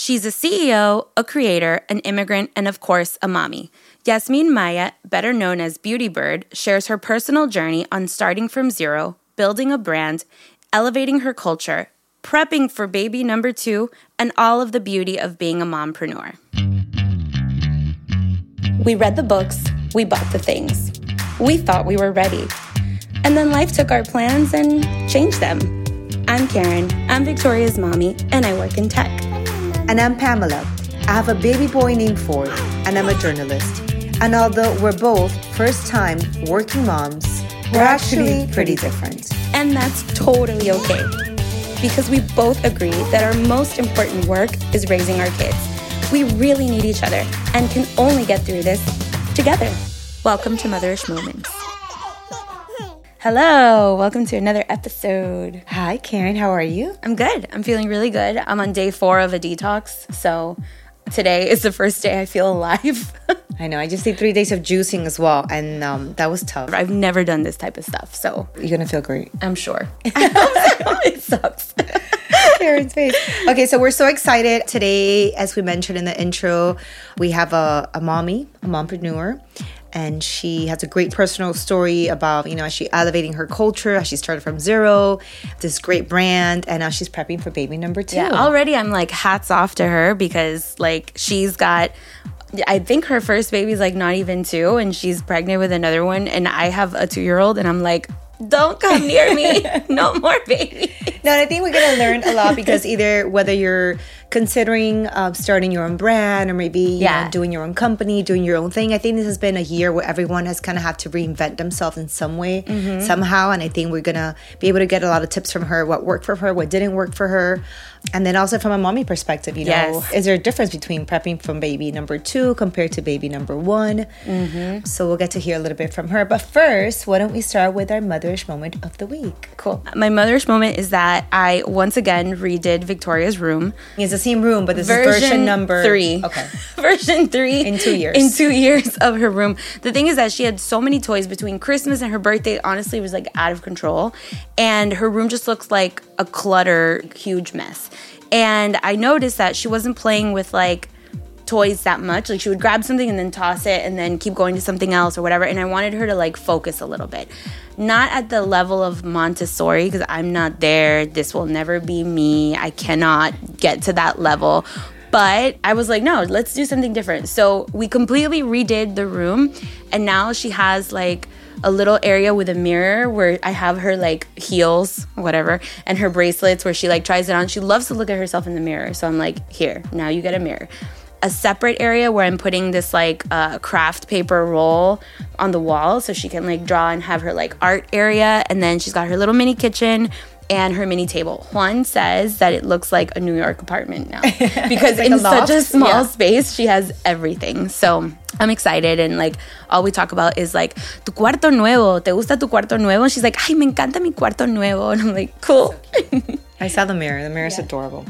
She's a CEO, a creator, an immigrant, and of course, a mommy. Yasmin Maya, better known as Beauty Bird, shares her personal journey on starting from zero, building a brand, elevating her culture, prepping for baby number two, and all of the beauty of being a mompreneur. We read the books, we bought the things. We thought we were ready. And then life took our plans and changed them. I'm Karen, I'm Victoria's mommy, and I work in tech. And I'm Pamela. I have a baby boy named Ford, and I'm a journalist. And although we're both first time working moms, we're actually pretty different. And that's totally okay. Because we both agree that our most important work is raising our kids. We really need each other and can only get through this together. Welcome to Motherish Moments. Hello, welcome to another episode. Hi, Karen. How are you? I'm good. I'm feeling really good. I'm on day four of a detox, so today is the first day I feel alive. I know. I just did three days of juicing as well, and um, that was tough. I've never done this type of stuff, so You're gonna feel great. I'm sure. it sucks. Karen's face. Okay, so we're so excited today. As we mentioned in the intro, we have a, a mommy, a mompreneur, and she has a great personal story about you know she elevating her culture, she started from zero, this great brand, and now she's prepping for baby number two. Yeah, already I'm like hats off to her because like she's got I think her first baby's like not even two and she's pregnant with another one and I have a 2-year-old and I'm like don't come near me. no more baby. No, and I think we're gonna learn a lot because either whether you're considering uh, starting your own brand or maybe Yeah. know, doing your own company, doing your own thing, I think this has been a year where everyone has kind of had to reinvent themselves in some way, Mm-hmm. somehow. And I think we're gonna be able to get a lot of tips from her, what worked for her, what didn't work for her, and then also from a mommy perspective, you know, Yes. is there a difference between prepping from baby number two compared to baby number one? Mm-hmm. So we'll get to hear a little bit from her. But first, why don't we start with our motherish moment of the week? Cool. My mother's moment is that I once again redid Victoria's room. It's the same room, but this is version number three. Okay. version three In two years. In two years of her room. The thing is that she had so many toys between Christmas and her birthday. Honestly, it was like out of control, and her room just looks like a clutter, huge mess. And I noticed that she wasn't playing with like toys that much. Like she would grab something and then toss it and then keep going to something else or whatever. And I wanted her to like focus a little bit. Not at the level of Montessori because I'm not there. This will never be me. I cannot get to that level. But I was like, no, let's do something different. So we completely redid the room and now she has like a little area with a mirror where I have her like heels, whatever, and her bracelets where she like tries it on. She loves to look at herself in the mirror. So I'm like, here, now you get a mirror. A separate area where I'm putting this like uh, craft paper roll on the wall so she can like draw and have her like art area. And then she's got her little mini kitchen and her mini table. Juan says that it looks like a New York apartment now because Like in a such a small Yeah. space she has everything. So I'm excited and like all we talk about is like tu cuarto nuevo. ¿Te gusta tu cuarto nuevo? And she's like, "Ay, me encanta mi cuarto nuevo." And I'm like, "Cool." I saw the mirror. The mirror is adorable.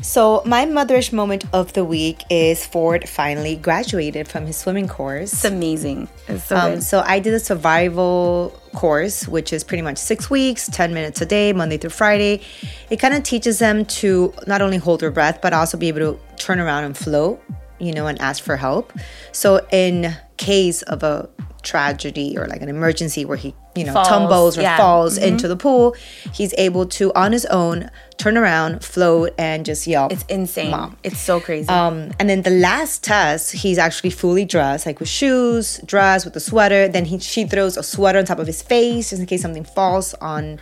So my motherish moment of the week is Ford finally graduated from his swimming course. it's amazing. It's so Um, so I did a survival course, which is pretty much six weeks, 10 minutes a day, Monday through Friday. It kind of teaches them to not only hold their breath, but also be able to turn around and float, you know, and ask for help. So in case of a tragedy or like an emergency where he, you know, Falls, tumbles or yeah. falls mm-hmm. into the pool, he's able to, on his own, turn around, float, and just yell. It's insane. Mom. It's so crazy. Um, and then the last test, he's actually fully dressed, like with shoes, dress with a sweater. Then he she throws a sweater on top of his face just in case something falls on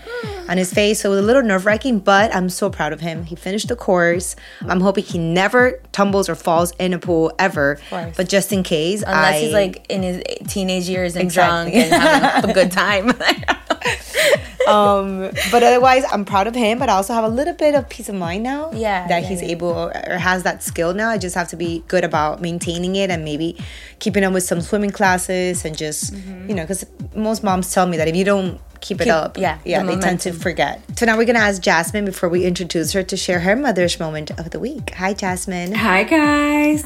on his face. So it was a little nerve wracking, but I'm so proud of him. He finished the course. I'm hoping he never tumbles or falls in a pool ever. But just in case, Unless I, he's like in his teenage years and Exactly. drunk and having a good time. um, but otherwise, I'm proud of him. But I also have a little bit of peace of mind now. Yeah, that yeah, he's yeah. able or has that skill now. I just have to be good about maintaining it and maybe keeping up with some swimming classes and just you know because most moms tell me that if you don't keep it up, yeah, yeah, the they tend to forget. So now we're gonna ask Jasmine before we introduce her to share her mother's moment of the week. Hi, Jasmine. Hi guys.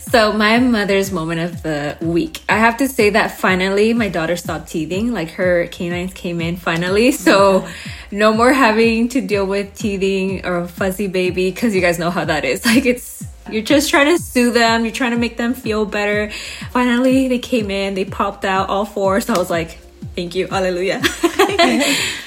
so my mother's moment of the week. I have to say that finally my daughter stopped teething. Like her canines came in finally. So no more having to deal with teething or a fuzzy baby because you guys know how that is. Like it's you're just trying to soothe them, you're trying to make them feel better. Finally they came in, they popped out all four. So I was like, thank you. Hallelujah.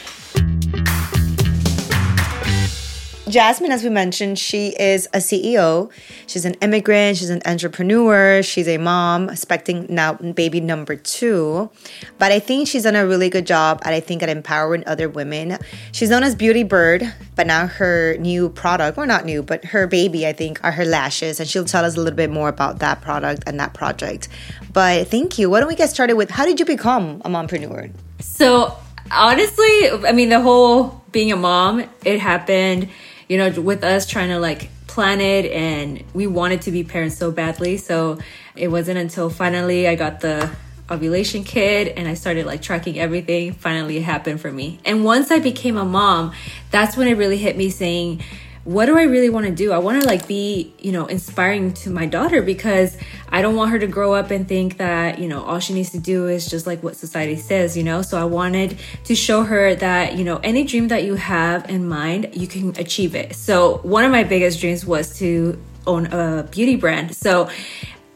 Jasmine, as we mentioned, she is a CEO. She's an immigrant. She's an entrepreneur. She's a mom, expecting now baby number two. But I think she's done a really good job at I think at empowering other women. She's known as Beauty Bird, but now her new product, or not new, but her baby, I think, are her lashes, and she'll tell us a little bit more about that product and that project. But thank you. Why don't we get started with how did you become a mompreneur? So honestly, I mean, the whole being a mom, it happened, you know, with us trying to like plan it and we wanted to be parents so badly. So it wasn't until finally I got the ovulation kit and I started like tracking everything. Finally, it happened for me. And once I became a mom, that's when it really hit me saying, what do I really want to do? I want to like be, you know, inspiring to my daughter because I don't want her to grow up and think that, you know, all she needs to do is just like what society says, you know? So I wanted to show her that, you know, any dream that you have in mind, you can achieve it. So one of my biggest dreams was to own a beauty brand. So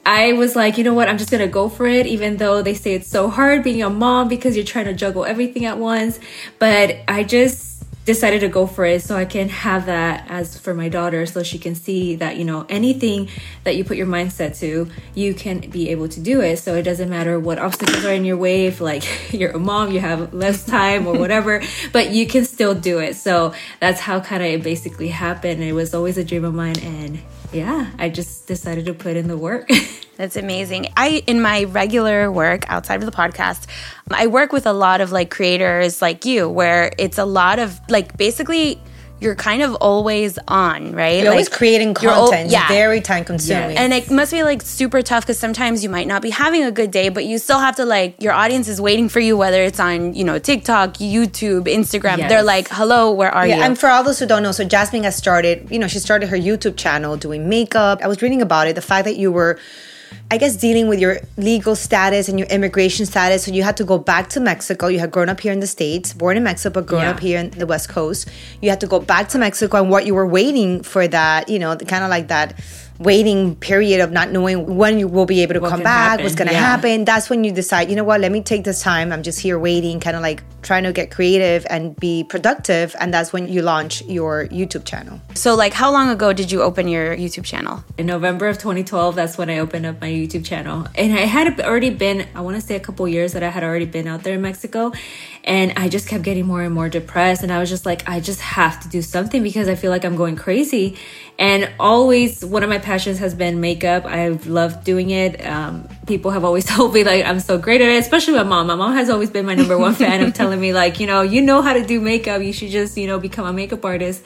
I was like, you know what, I'm just gonna go for it, even though they say it's so hard being a mom because you're trying to juggle everything at once. But I just decided to go for it so I can have that as for my daughter so she can see that, you know, anything that you put your mindset to, you can be able to do it. So it doesn't matter what obstacles are in your way, if like you're a mom, you have less time or whatever, but you can still do it. So that's how kind of it basically happened. It was always a dream of mine and yeah, I just decided to put in the work. That's amazing. I, in my regular work outside of the podcast, I work with a lot of like creators like you, where it's a lot of like basically you're kind of always on, right? You're always Like, creating you're al- content. yeah. Very time consuming. and it must be like super tough because sometimes you might not be having a good day, but you still have to like your audience is waiting for you, whether it's on you know TikTok, YouTube, Instagram. Yes. They're like, "Hello, where are Yeah, you?" and for all those who don't know, so Jasmine has started, you know, she started her YouTube channel doing makeup. I was reading about it, the fact that you were, I guess, dealing with your legal status and your immigration status. So you had to go back to Mexico. You had grown up here in the States, born in Mexico, but grown Yeah. up here in the West Coast. You had to go back to Mexico and what you were waiting for that, you know, kind of like that waiting period of not knowing when you will be able to What come back, happen, what's going to yeah. happen. That's when you decide, you know what, let me take this time. I'm just here waiting, kind of like trying to get creative and be productive. And that's when you launch your YouTube channel. so, like, how long ago did you open your YouTube channel? in November of 2012, that's when I opened up my YouTube channel. And I had already been, I want to say a couple years that I had already been out there in Mexico. And I just kept getting more and more depressed. And I was just like, I just have to do something because I feel like I'm going crazy. And always, one of my passions has been makeup. I've loved doing it. Um, people have always told me like I'm so great at it, especially my mom. My mom has always been my number one fan of telling me like, you know, you know how to do makeup. You should just, you know, become a makeup artist.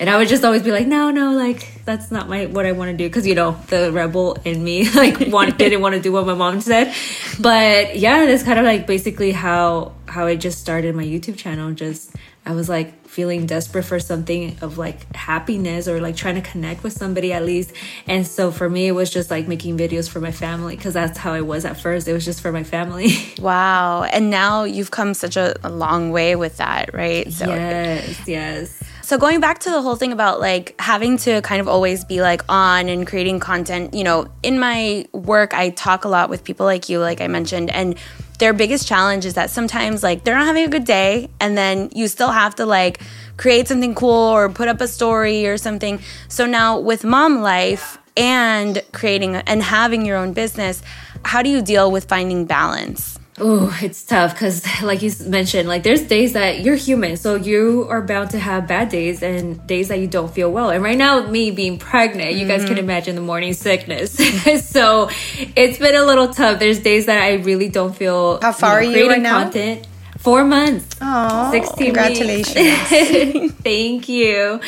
And I would just always be like, no, no, like that's not my what I want to do because you know the rebel in me like want, didn't want to do what my mom said. But yeah, that's kind of like basically how how I just started my YouTube channel. Just I was like feeling desperate for something of like happiness or like trying to connect with somebody at least. And so for me, it was just like making videos for my family because that's how I was at first. It was just for my family. Wow. And now you've come such a, a long way with that, right? So yes, yes. So going back to the whole thing about like having to kind of always be like on and creating content, you know, in my work I talk a lot with people like you like I mentioned and their biggest challenge is that sometimes like they're not having a good day and then you still have to like create something cool or put up a story or something. So now with mom life and creating and having your own business, how do you deal with finding balance? Oh, it's tough because, like you mentioned, like there's days that you're human, so you are bound to have bad days and days that you don't feel well. And right now, me being pregnant, you guys can mm-hmm. imagine the morning sickness. so it's been a little tough. There's days that I really don't feel. How far you know, are you right now? Content. Four months. Oh, 16 congratulations. Thank you.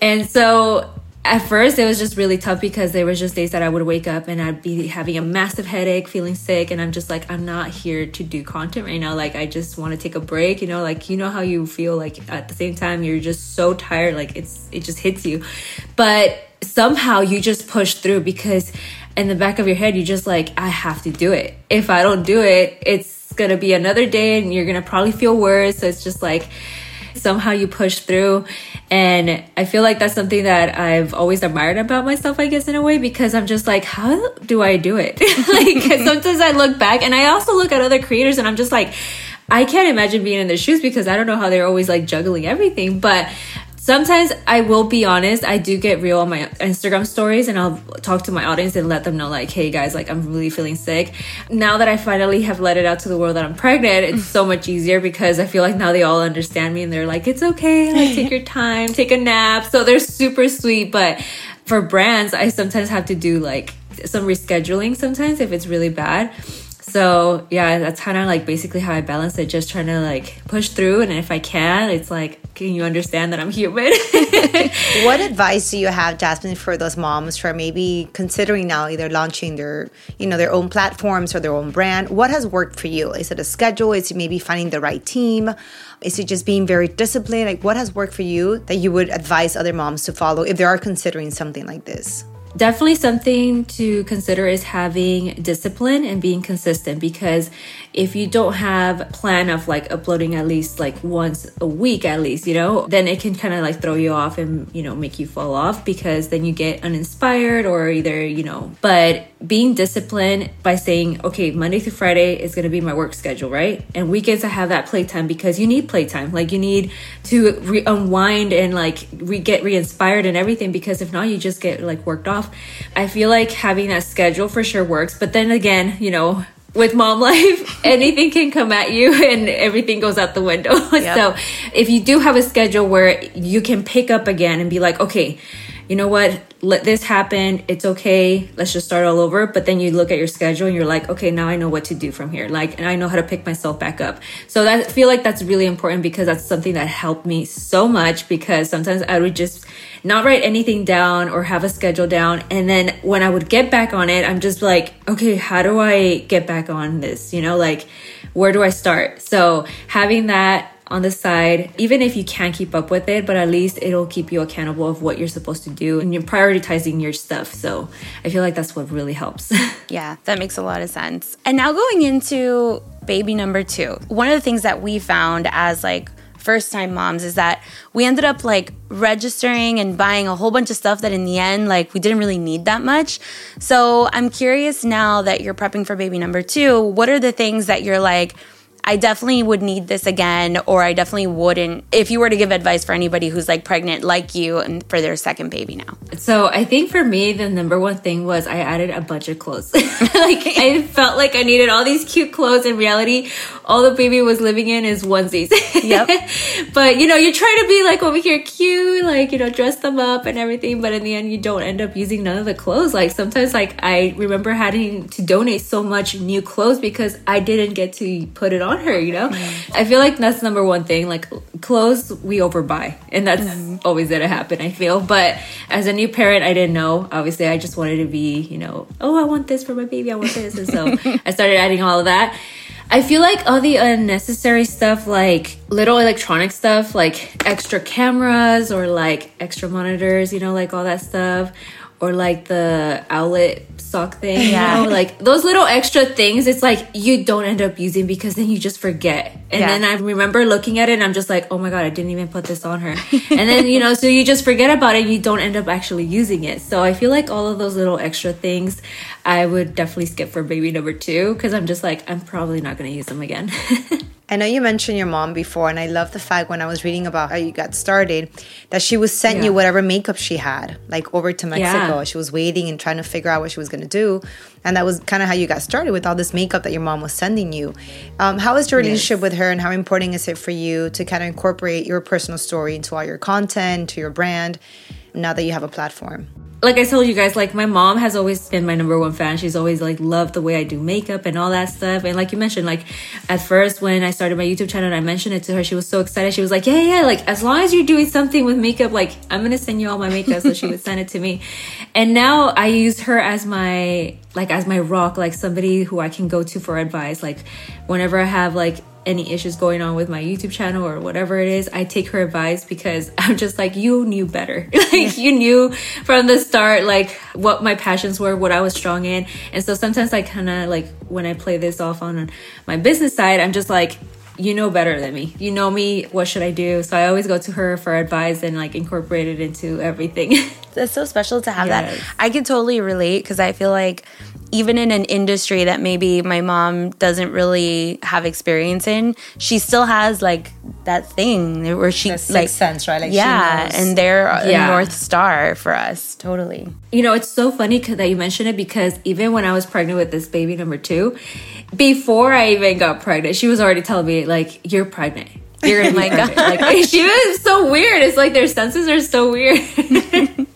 And so at first it was just really tough because there was just days that I would wake up and I'd be having a massive headache, feeling sick, and I'm just like, I'm not here to do content right now. Like I just want to take a break, you know, like you know how you feel like at the same time you're just so tired, like it's it just hits you. But somehow you just push through because in the back of your head you're just like, I have to do it. If I don't do it, it's gonna be another day and you're gonna probably feel worse. So it's just like somehow you push through. And I feel like that's something that I've always admired about myself, I guess, in a way, because I'm just like, how do I do it? like, sometimes I look back and I also look at other creators and I'm just like, I can't imagine being in their shoes because I don't know how they're always like juggling everything. But sometimes I will be honest, I do get real on my Instagram stories and I'll talk to my audience and let them know, like, hey guys, like, I'm really feeling sick. Now that I finally have let it out to the world that I'm pregnant, it's so mm. much easier because I feel like now they all understand me and they're like, it's okay, like, take your time, take a nap. So they're super sweet. But for brands, I sometimes have to do like some rescheduling sometimes if it's really bad. So yeah, that's kind of like basically how I balance it. Just trying to like push through, and if I can, it's like, can you understand that I'm human? what advice do you have, Jasmine, for those moms who are maybe considering now either launching their, you know, their own platforms or their own brand? What has worked for you? Is it a schedule? Is it maybe finding the right team? Is it just being very disciplined? Like, what has worked for you that you would advise other moms to follow if they are considering something like this? Definitely something to consider is having discipline and being consistent because if you don't have plan of like uploading at least like once a week at least you know then it can kind of like throw you off and you know make you fall off because then you get uninspired or either you know. But being disciplined by saying okay monday through friday is going to be my work schedule right? And weekends i have that playtime because you need playtime. Like you need to re- unwind and like re- get re-inspired and everything because if not you just get like worked off i feel like having that schedule for sure works but then again you know with mom life, anything can come at you and everything goes out the window. Yep. so if you do have a schedule where you can pick up again and be like, okay, you know what, let this happen. It's okay. Let's just start all over. But then you look at your schedule and you're like, okay, now I know what to do from here. Like, and I know how to pick myself back up. So that I feel like that's really important because that's something that helped me so much because sometimes I would just not write anything down or have a schedule down. And then when I would get back on it, I'm just like, okay, how do I get back on this? You know, like, where do I start? So having that on the side, even if you can't keep up with it, but at least it'll keep you accountable of what you're supposed to do and you're prioritizing your stuff. So I feel like that's what really helps. yeah, that makes a lot of sense. And now going into baby number two, one of the things that we found as like first time moms is that we ended up like registering and buying a whole bunch of stuff that in the end like we didn't really need that much. So I'm curious now that you're prepping for baby number 2, what are the things that you're like I definitely would need this again, or I definitely wouldn't if you were to give advice for anybody who's like pregnant like you and for their second baby now. So I think for me, the number one thing was I added a bunch of clothes. like I felt like I needed all these cute clothes. In reality, all the baby was living in is onesies. Yep. but you know, you try to be like over here cute, like, you know, dress them up and everything. But in the end, you don't end up using none of the clothes. Like sometimes like I remember having to donate so much new clothes because I didn't get to put it on on her, you know? Mm-hmm. I feel like that's number one thing. Like clothes, we overbuy. And that's mm-hmm. always gonna happen, I feel. But as a new parent, I didn't know. Obviously, I just wanted to be, you know, oh, I want this for my baby, I want this. And so I started adding all of that. I feel like all the unnecessary stuff, like little electronic stuff, like extra cameras or like extra monitors, you know, like all that stuff, or like the outlet sock thing. Yeah. You know? Like those little extra things, it's like you don't end up using because then you just forget. And Yeah. then I remember looking at it and I'm just like, oh my God, I didn't even put this on her. and then, you know, so you just forget about it and you don't end up actually using it. So I feel like all of those little extra things I would definitely skip for baby number two because I'm just like, I'm probably not going to use them again. I know you mentioned your mom before, and I love the fact when I was reading about how you got started that she was sent Yeah. you whatever makeup she had, like over to Mexico. Yeah. She was waiting and trying to figure out what she was going to do. And that was kind of how you got started with all this makeup that your mom was sending you. Um, how is your relationship with her, and how important is it for you to kind of incorporate your personal story into all your content, to your brand, now that you have a platform? Like I told you guys, like my mom has always been my number one fan. She's always like loved the way I do makeup and all that stuff. And like you mentioned, like at first when I started my YouTube channel and I mentioned it to her, she was so excited. She was like, Yeah, yeah, like as long as you're doing something with makeup, like I'm gonna send you all my makeup. So she would send it to me. And now I use her as my like as my rock, like somebody who I can go to for advice. Like whenever I have like any issues going on with my YouTube channel or whatever it is, I take her advice because I'm just like, you knew better. like, you knew from the start, like, what my passions were, what I was strong in. And so sometimes I kind of like, when I play this off on my business side, I'm just like, you know better than me. You know me. What should I do? So I always go to her for advice and like incorporate it into everything. That's so special to have that. I can totally relate because I feel like even in an industry that maybe my mom doesn't really have experience in, she still has like that thing where she The sixth like sense, right? Like, she yeah, knows. and they're Yeah. a north star for us. Totally. You know, it's so funny that you mentioned it because even when I was pregnant with this baby number two, before I even got pregnant, she was already telling me like, "You're pregnant. You're gonna be my pregnant." Like she was so weird. It's like their senses are so weird.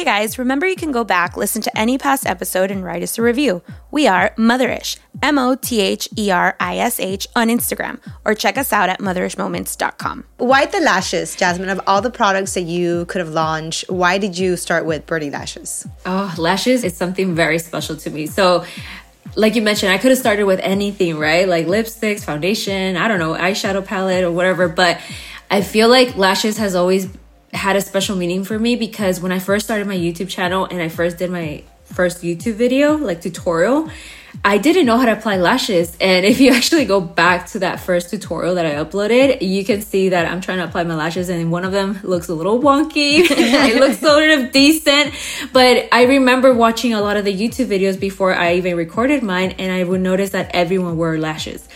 Hey guys, remember you can go back, listen to any past episode, and write us a review. We are Motherish, M O T H E R I S H, on Instagram, or check us out at motherishmoments.com. Why the lashes, Jasmine? Of all the products that you could have launched, why did you start with Birdie Lashes? Oh, lashes is something very special to me. So, like you mentioned, I could have started with anything, right? Like lipsticks, foundation, I don't know, eyeshadow palette or whatever. But I feel like lashes has always had a special meaning for me because when I first started my YouTube channel and I first did my first YouTube video, like tutorial, I didn't know how to apply lashes. And if you actually go back to that first tutorial that I uploaded, you can see that I'm trying to apply my lashes and one of them looks a little wonky. it looks sort of decent. But I remember watching a lot of the YouTube videos before I even recorded mine and I would notice that everyone wore lashes.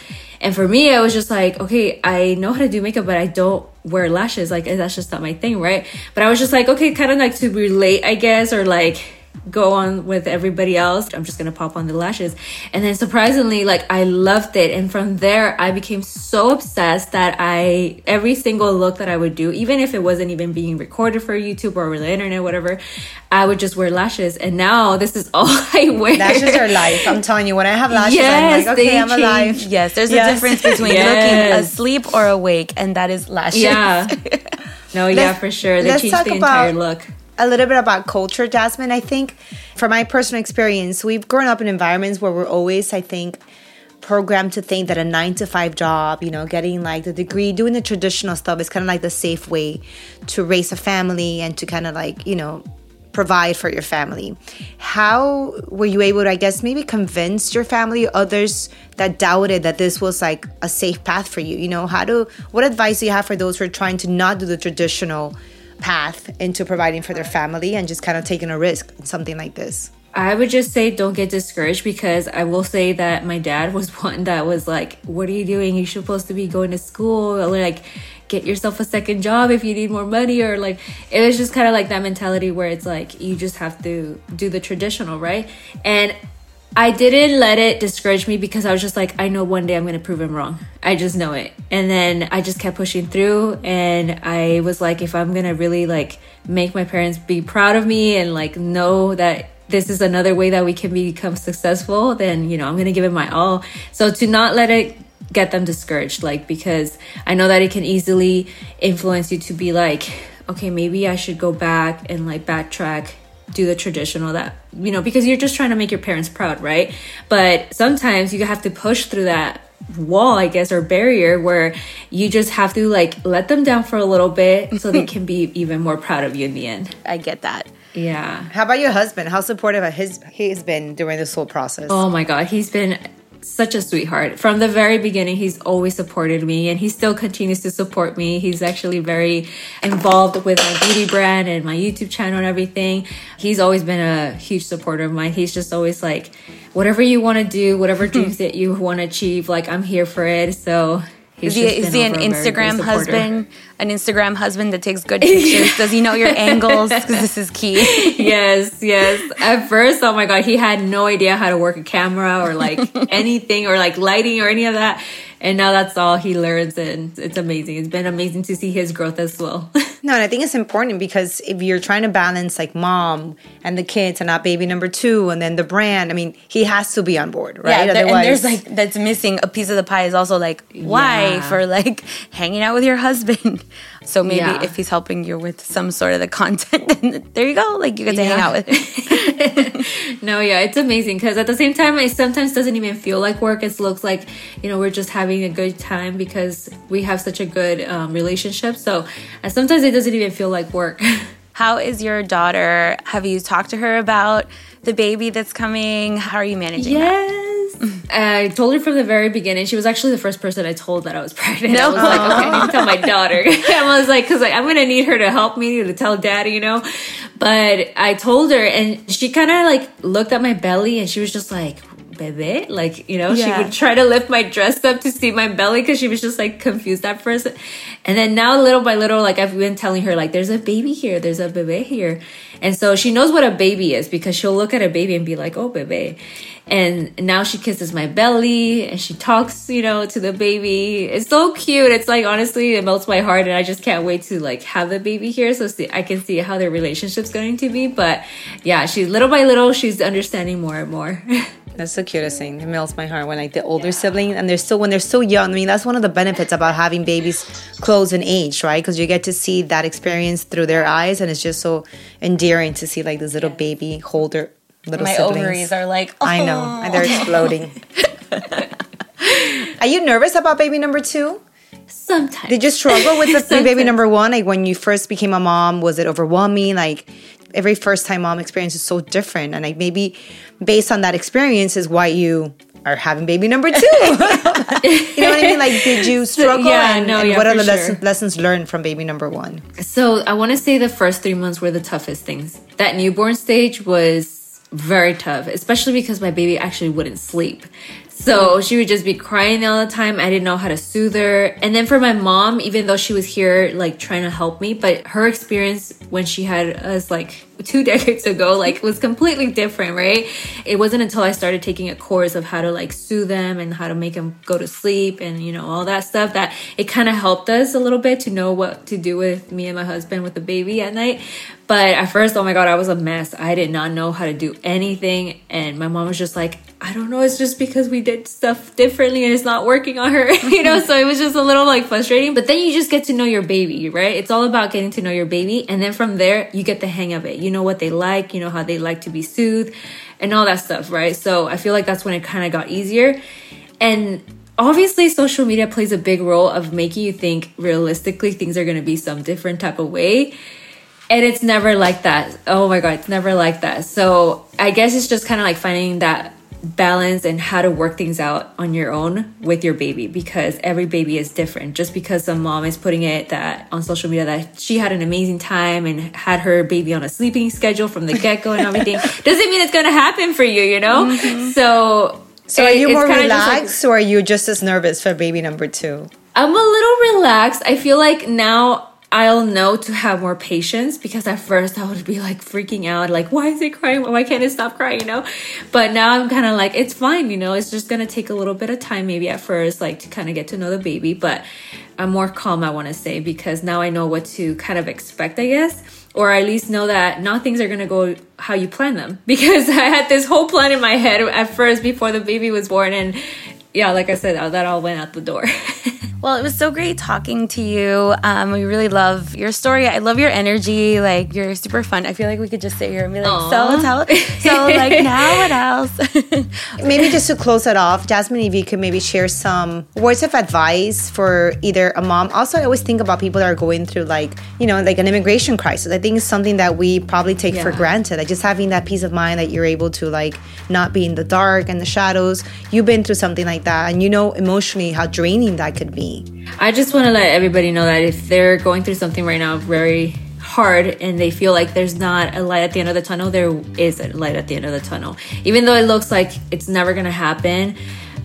And for me, I was just like, okay, I know how to do makeup, but I don't wear lashes. Like, that's just not my thing, right? But I was just like, okay, kind of like to relate, I guess, or like go on with everybody else. I'm just gonna pop on the lashes. And then surprisingly, like I loved it. And from there, I became so obsessed that I, every single look that I would do, even if it wasn't even being recorded for YouTube or the internet, whatever, I would just wear lashes. And now this is all I wear. Lashes are life. I'm telling you, when I have lashes, Yes, I'm like, okay, I'm alive. Yes, there's Yes. a difference between Yes. looking asleep or awake, and that is lashes. Yeah. No, yeah, Let's- for sure. They let's changed talk the entire about- look. A little bit about culture, Jasmine. I think from my personal experience, we've grown up in environments where we're always, I think, programmed to think that a nine to five job, you know, getting like the degree, doing the traditional stuff is kind of like the safe way to raise a family and to kind of like, you know, provide for your family. How were you able to, I guess, maybe convince your family, others that doubted that this was like a safe path for you? You know, how do, what advice do you have for those who are trying to not do the traditional path into providing for their family and just kind of taking a risk in something like this? I would just say don't get discouraged because I will say that my dad was one that was like, What are you doing? You're supposed to be going to school. Or like, get yourself a second job if you need more money. Or like, it was just kind of like that mentality where it's like, you just have to do the traditional, right? And I didn't let it discourage me because I was just like, I know one day I'm going to prove him wrong. I just know it. And then I just kept pushing through and I was like, if I'm going to really like make my parents be proud of me and like know that this is another way that we can become successful, then, you know, I'm going to give it my all. So to not let it get them discouraged, like, because I know that it can easily influence you to be like, okay, maybe I should go back and like backtrack do the traditional that you know because you're just trying to make your parents proud right but sometimes you have to push through that wall i guess or barrier where you just have to like let them down for a little bit so they can be even more proud of you in the end I get that. yeah How about your husband? How supportive have his he's been during this whole process? Oh my god, he's been such a sweetheart. From the very beginning, he's always supported me and he still continues to support me. He's actually very involved with my beauty brand and my YouTube channel and everything. He's always been a huge supporter of mine. He's just always like, whatever you want to do, whatever dreams that you want to achieve, like I'm here for it. So Is he, is he an over a very big Instagram husband? An Instagram husband that takes good pictures? Does he know your angles? Because this is key. yes, yes. At first, oh my god, he had no idea how to work a camera or like anything or like lighting or any of that. And now that's all he learns and it's amazing. It's been amazing to see his growth as well. No, and I think it's important because if you're trying to balance like mom and the kids and not baby number two and then the brand, I mean, he has to be on board, right? Yeah, there, and there's like that's missing a piece of the pie is also like wife Yeah. or like hanging out with your husband. So maybe Yeah. if he's helping you with some sort of the content, then there you go. Like you get to hang out with him. no, yeah, it's amazing because at the same time, it sometimes doesn't even feel like work. It looks like, you know, we're just having a good time because we have such a good um, relationship. So and sometimes it doesn't even feel like work. How is your daughter? Have you talked to her about the baby that's coming? How are you managing that? I told her from the very beginning. She was actually the first person I told that I was pregnant. No. I was like, okay, I need to tell my daughter. I was like, because like, I'm going to need her to help me to tell daddy, you know? But I told her, and she kind of like looked at my belly and she was just like, Bebe, like you know, Yeah. she would try to lift my dress up to see my belly because she was just like confused at first, and then now little by little, like I've been telling her, like there's a baby here, there's a bebe here, and so she knows what a baby is because she'll look at a baby and be like, oh bebe, and now she kisses my belly and she talks, you know, to the baby. It's so cute. It's like honestly, it melts my heart, and I just can't wait to like have the baby here so see, I can see how their relationship's going to be. But yeah, she's little by little, she's understanding more and more. That's the cutest thing. It melts my heart when like the older sibling and they're still when they're so young. I mean, that's one of the benefits about having babies close in age, right? Because you get to see that experience through their eyes, and it's just so endearing to see like this little baby hold their little My siblings. ovaries are like, I know, "Oh." and they're exploding. Are you nervous about baby number two? Sometimes. Did you struggle with the baby number one? Like when you first became a mom, was it overwhelming? Like every first time mom experience is so different, and like maybe based on that experience is why you are having baby number two. you know what I mean? Like, did you struggle? yeah, and, no, and yeah, what are the sure. lessons, lessons learned from baby number one? So I want to say the first three months were the toughest things. That newborn stage was very tough, especially because my baby actually wouldn't sleep. So she would just be crying all the time. I didn't know how to soothe her. And then for my mom, even though she was here, like trying to help me, but her experience when she had us like two decades ago, like was completely different, right? It wasn't until I started taking a course of how to like soothe them and how to make them go to sleep and, you know, all that stuff that it kind of helped us a little bit to know what to do with me and my husband with the baby at night. But at first, oh my God, I was a mess. I did not know how to do anything. And my mom was just like, I don't know, it's just because we did stuff differently and it's not working on her, you know? So it was just a little like frustrating. But then you just get to know your baby, right? It's all about getting to know your baby. And then from there, you get the hang of it. You know what they like, you know how they like to be soothed and all that stuff, right? So I feel like that's when it kind of got easier. And obviously social media plays a big role of making you think realistically things are going to be some different type of way and it's never like that oh my god it's never like that so i guess it's just kind of like finding that balance and how to work things out on your own with your baby because every baby is different. Just because some mom is putting it that on social media that she had an amazing time and had her baby on a sleeping schedule from the get go and everything doesn't mean it's going to happen for you, you know? Mm-hmm. So so are you more relaxed like, or are you just as nervous for baby number two? I'm a little relaxed. I feel like now I'll know to have more patience because at first I would be like freaking out, like, why is it crying? Why can't it stop crying? You know? But now I'm kind of like, it's fine, you know, it's just gonna take a little bit of time maybe at first, like to kind of get to know the baby. But I'm more calm, I wanna say, because now I know what to kind of expect, I guess. Or at least know that not things are gonna go how you plan them. Because I had this whole plan in my head at first before the baby was born, and yeah, like I said, that all went out the door. Well, it was so great talking to you. Um, we really love your story. I love your energy. Like you're super fun. I feel like we could just sit here and be like, Aww. so tell, so like now what else? maybe just to close it off, Jasmine, if you could maybe share some words of advice for either a mom. Also, I always think about people that are going through like you know like an immigration crisis. I think it's something that we probably take yeah. for granted. Like just having that peace of mind that you're able to like not be in the dark and the shadows. You've been through something like that, and you know emotionally how draining that could be. I just want to let everybody know that if they're going through something right now very hard and they feel like there's not a light at the end of the tunnel, there is a light at the end of the tunnel. Even though it looks like it's never going to happen,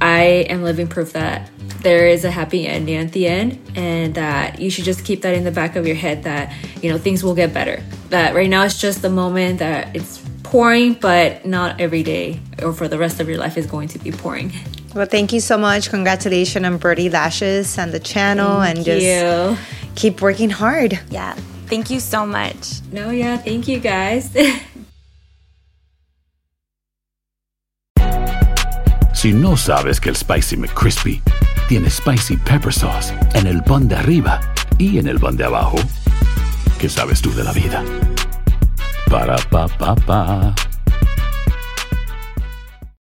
I am living proof that there is a happy ending at the end and that you should just keep that in the back of your head that, you know, things will get better. That right now it's just the moment that it's pouring, but not every day or for the rest of your life is going to be pouring. Well, thank you so much. Congratulations on Birdie Lashes and the channel thank and just you. keep working hard. Yeah. Thank you so much. No, yeah, thank you guys. si no sabes que el Spicy McCrispy tiene Spicy Pepper Sauce en el pan de arriba y en el pan de abajo, ¿qué sabes tú de la vida? Para, pa, pa, pa.